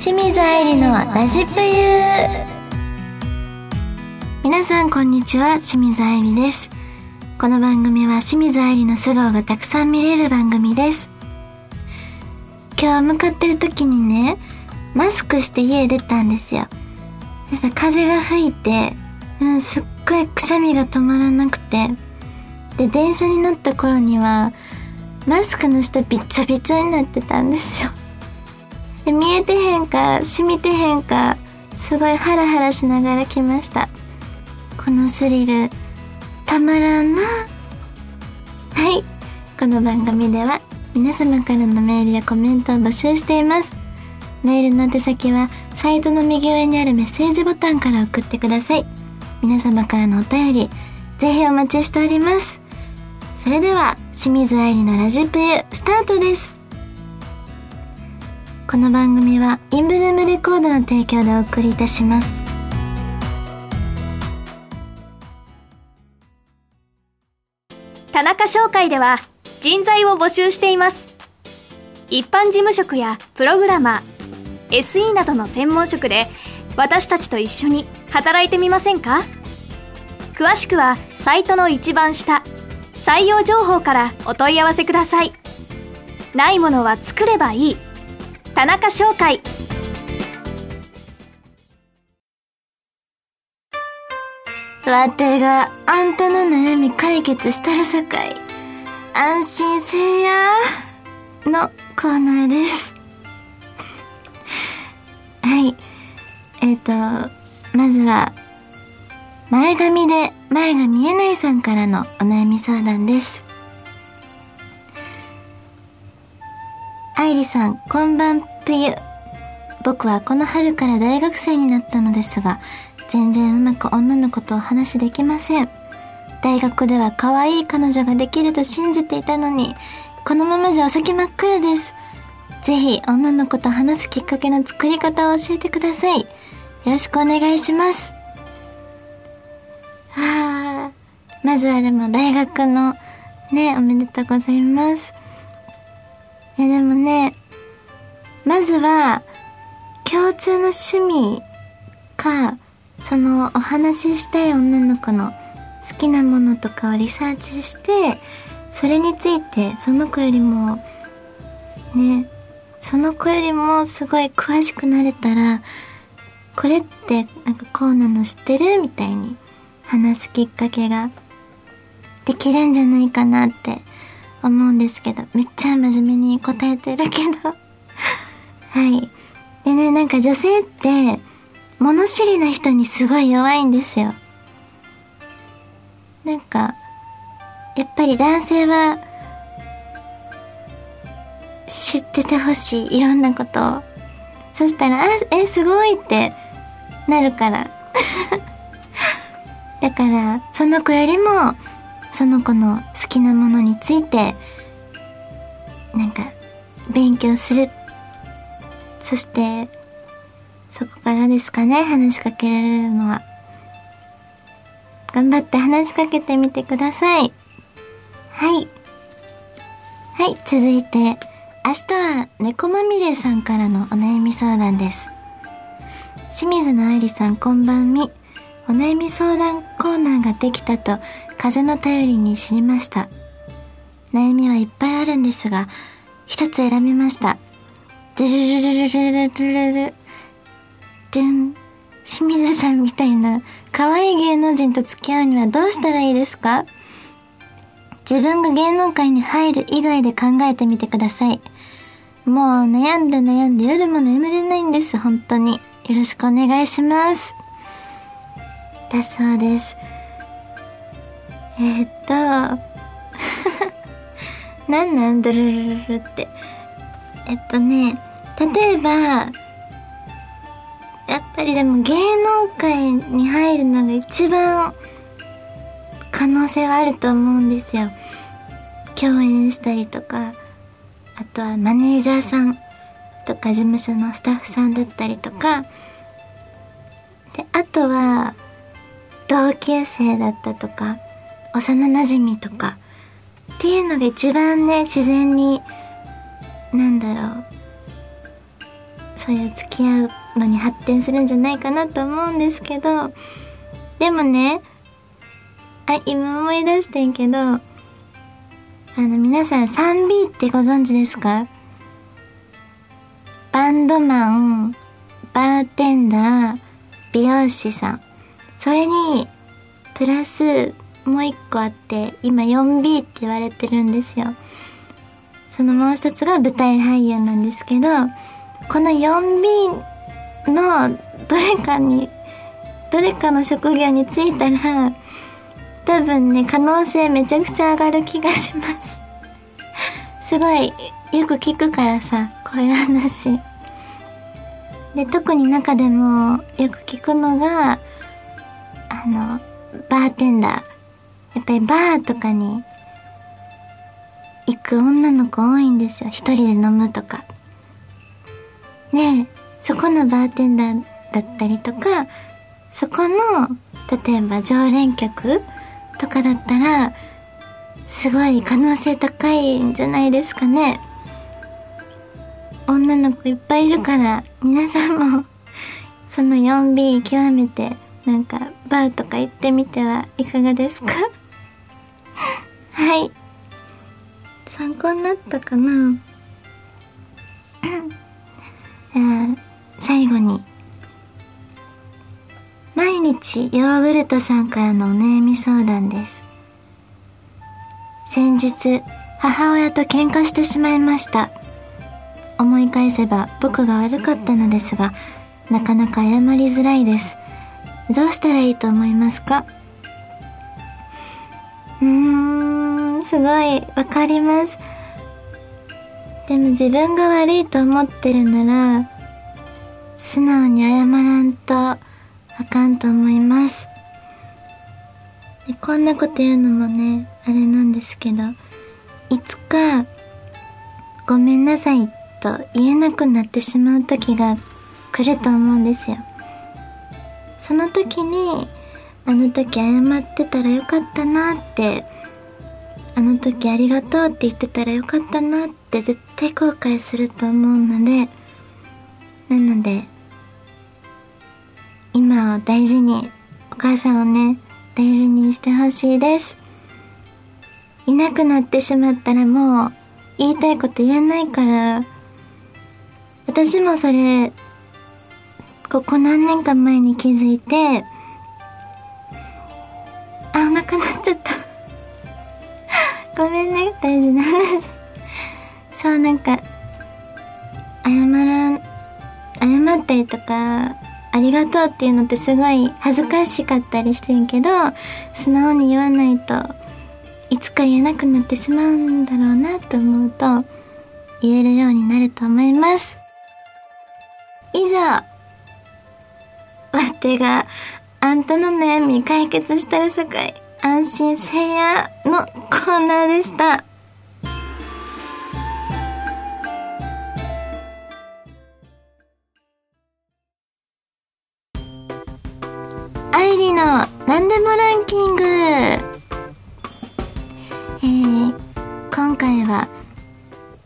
清水愛理のラジプユ皆さんこんにちは。清水愛理です。この番組は清水愛理の素顔がたくさん見れる番組です。今日向かってる時にねマスクして家出たんですよ。そしたら風が吹いて、うん、すっごいくしゃみが止まらなくて。で電車に乗った頃にはマスクの下びっちゃびちゃになってたんですよ。で見えてへんか染みてへんかすごいハラハラしながら来ました。このスリルたまらんな。はい。この番組では皆様からのメールやコメントを募集しています。メールの宛先はサイトの右上にあるメッセージボタンから送ってください。皆様からのお便りぜひお待ちしております。それでは清水愛理のラジプユスタートです。この番組はインブルームレコードの提供でお送りいたします。田中商会では人材を募集しています。一般事務職やプログラマー SE などの専門職で私たちと一緒に働いてみませんか？詳しくはサイトの一番下採用情報からお問い合わせください。ないものは作ればいい。田中商会。わてがあんたの悩み解決したるさかい。安心せいやのコーナーです。はい。えっ、ー、とまずは前髪で前が見えないさんからのお悩み相談です。愛理さん、こんばん冬。僕はこの春から大学生になったのですが、全然うまく女の子とお話できません。大学では可愛い彼女ができると信じていたのに、このままじゃお先真っ暗です。ぜひ女の子と話すきっかけの作り方を教えてください。よろしくお願いします。はあ、まずはでも大学のね、おめでとうございますい。やでもね、まずは、共通の趣味か、そのお話ししたい女の子の好きなものとかをリサーチして、それについてその子よりも、ね、その子よりもすごい詳しくなれたら、これってなんかこうなの知ってるみたいに話すきっかけができるんじゃないかなって思うんですけど、めっちゃ真面目に答えてるけど。はい。でね、なんか女性って、物知りな人にすごい弱いんですよ。なんか、やっぱり男性は、知っててほしい。いろんなことを。そしたら、あ、え、すごいってなるから。だから、その子よりも、その子の好きなものについてなんか勉強するそしてそこからですかね話しかけられるのは。頑張って話しかけてみてください。はい。はい続いて明日は猫まみれさんからのお悩み相談です。清水の愛理さんこんばんみ。お悩み相談コーナーができたと風の頼りに知りました。悩みはいっぱいあるんですが、一つ選びました。ドゥルルルルルルルルル。じゅん。清水さんみたいな可愛い芸能人と付き合うにはどうしたらいいですか自分が芸能界に入る以外で考えてみてください。もう悩んで悩んで夜も眠れないんです、本当に。よろしくお願いします。だそうです。えー、っと、なんなんドルルルルって。えっとね、例えば、やっぱりでも芸能界に入るのが一番可能性はあると思うんですよ。共演したりとか、あとはマネージャーさんとか事務所のスタッフさんだったりとか、で、あとは、同級生だったとか幼なじみとか。っていうのが一番ね自然になんだろう。そういう付き合うのに発展するんじゃないかなと思うんですけどでもねあ今思い出してんけどあの皆さん 3B ってご存知ですか？バンドマンバーテンダー美容師さん。それにプラスもう一個あって今 4B って言われてるんですよ。そのもう一つが舞台俳優なんですけどこの 4B のどれかにどれかの職業に就いたら多分ね可能性めちゃくちゃ上がる気がします。すごいよく聞くからさこういう話。で特に中でもよく聞くのがあのバーテンダー。やっぱりバーとかに行く女の子多いんですよ。一人で飲むとか。ねえそこのバーテンダーだったりとかそこの例えば常連客とかだったらすごい可能性高いんじゃないですかね。女の子いっぱいいるから皆さんも その 4B 極めてなんかバーとか行ってみてはいかがですか？はい。参考になったかな？あ最後に毎日ヨーグルトさんからのお悩み相談です。先日母親と喧嘩してしまいました。思い返せば僕が悪かったのですがなかなか謝りづらいです。どうしたらいいと思いますか？うーんすごいわかります。でも自分が悪いと思ってるなら素直に謝らんとあかんと思います。でこんなこと言うのもねあれなんですけどいつかごめんなさいと言えなくなってしまう時が来ると思うんですよ。その時にあの時謝ってたらよかったなってあの時ありがとうって言ってたらよかったなって絶対後悔すると思うのでなので今を大事にお母さんをね大事にしてほしいです。いなくなってしまったらもう言いたいこと言えないから私もそれここ何年か前に気づいてあお腹鳴っちゃった。ごめんね大事な話。そうなんか謝らん謝ったりとかありがとうっていうのってすごい恥ずかしかったりしてんけど素直に言わないといつか言えなくなってしまうんだろうなと思うと言えるようになると思います。以上わてがあんたの悩み解決したらさかい安心せいやのコーナーでした。なんでもランキング。えー、今回は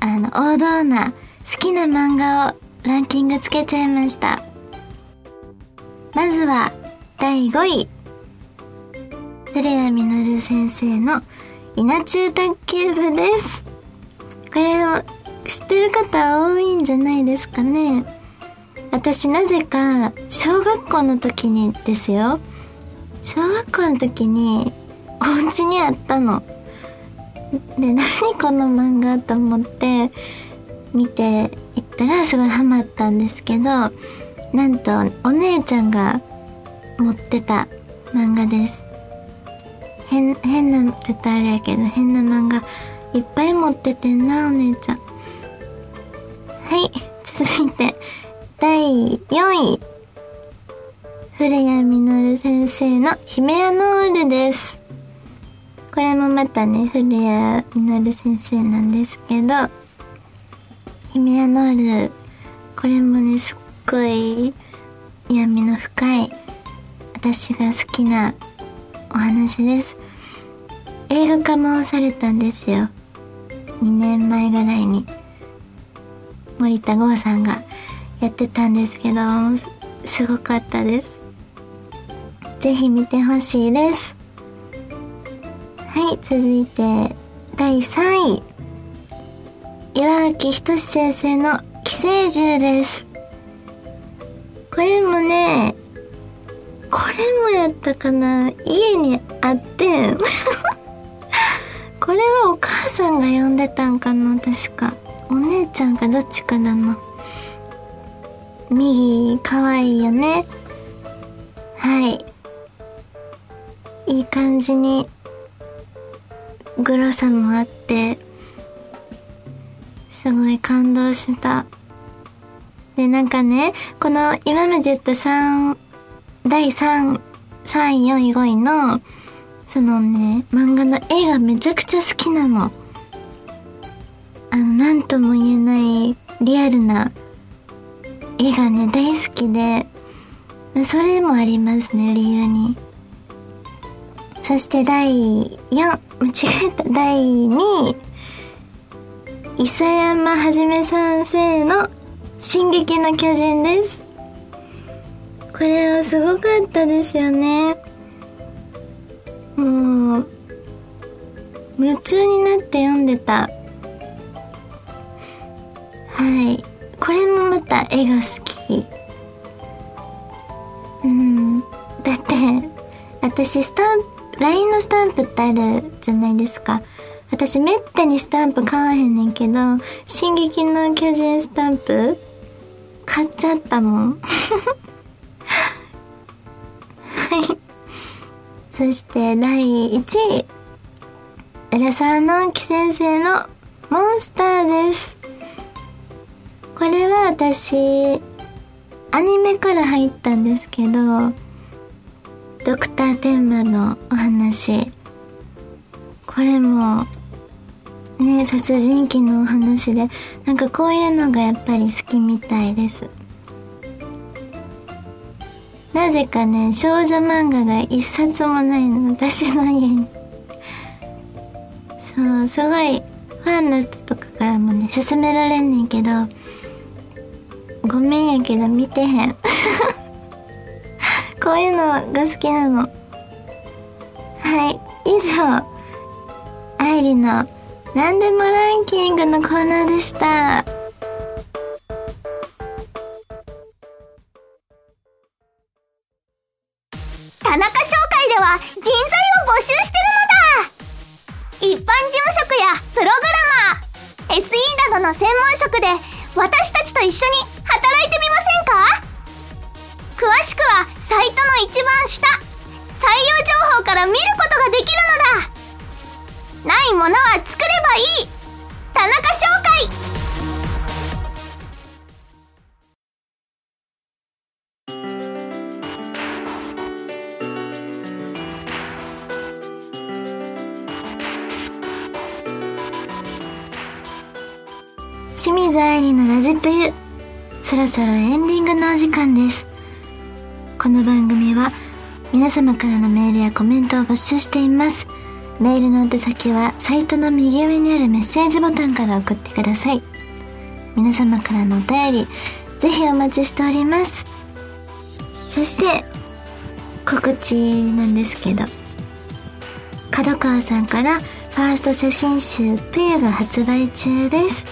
あの王道な好きな漫画をランキングつけちゃいました。まずは第5位。古谷実先生の稲中卓球部です。これを知ってる方多いんじゃないですかね。私なぜか小学校の時にですよ。小学校の時にお家にあったの。で何この漫画と思って見ていったらすごいハマったんですけどなんとお姉ちゃんが持ってた漫画です。変変なちょっとあれやけど変な漫画いっぱい持っててんなお姉ちゃん。はい続いて第4位。古谷実先生の「ヒメアノール」です。これもまたね古谷実先生なんですけどヒメアノールこれもねすっごい闇の深い私が好きなお話です。映画化もされたんですよ。2年前ぐらいに。森田剛さんがやってたんですけどすごかったです。ぜひ見てほしいです。はい続いて第3位。岩脇仁先生の寄生獣です。これもねこれもやったかな。家にあって。これはお母さんが呼んでたんかな確か。お姉ちゃんかどっちかだな右かわいいよね。はい。いい感じにグロさもあってすごい感動した。でなんかねこの今まで言った3第3 3位4位5位のそのね漫画の絵がめちゃくちゃ好きなの。あの何とも言えないリアルな絵がね大好きでそれもありますね理由に。そして第4間違えた。第2位伊佐山はじめ先生の「進撃の巨人」です。これはすごかったですよね。もう夢中になって読んでた。はい。これもまた絵が好き。うん。だって私スタンプ LINE のスタンプってあるじゃないですか。私めったにスタンプ買わへんねんけど「進撃の巨人」スタンプ買っちゃったもん。はい。そして第1位浦沢直樹先生の「モンスター」です。これは私アニメから入ったんですけどドクター天馬のお話。これもね殺人鬼のお話でなんかこういうのがやっぱり好きみたいです。なぜかね少女漫画が一冊もないの私の家に。そうすごいファンの人とかからもね勧められんねんけどごめんやけど見てへん。こういうのが好きなの。はい以上愛理の「なんでもランキング」のコーナーでした。田中商会では人材を募集してるのだ。一般事務職やプログラマー SE などの専門職で私たちと一緒に働いてみませんか？詳しくはサイトの一番下。採用情報から見ることができるのだ。ないものは作ればいい。田中商会。清水愛理のラジプユ。そろそろエンディングのお時間です。この番組は皆様からのメールやコメントを募集しています。メールの宛先はサイトの右上にあるメッセージボタンから送ってください。皆様からのお便りぜひお待ちしております。そして告知なんですけど角川さんからファースト写真集「プユ」が発売中です。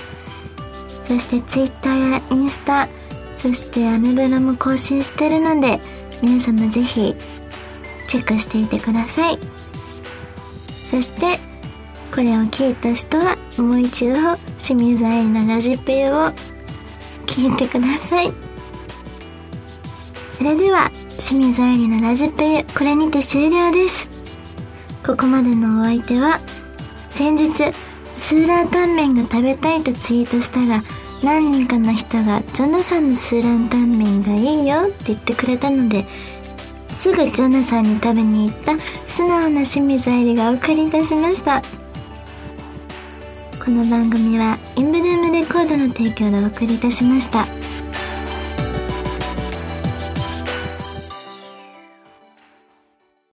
そしてツイッターやインスタそしてアメブロも更新してるので皆様ぜひチェックしていてください。そしてこれを聞いた人はもう一度清水愛のラジペイを聞いてください。それでは清水愛理のラジペイこれにて終了です。ここまでのお相手は先日スーラータンメンが食べたいとツイートしたら何人かの人がジョナサンのスーランタンメンがいいよって言ってくれたのですぐジョナサンに食べに行った素直な清水愛理がお送りいたしましたこの番組はインブルームレコードの提供でお送りいたしました。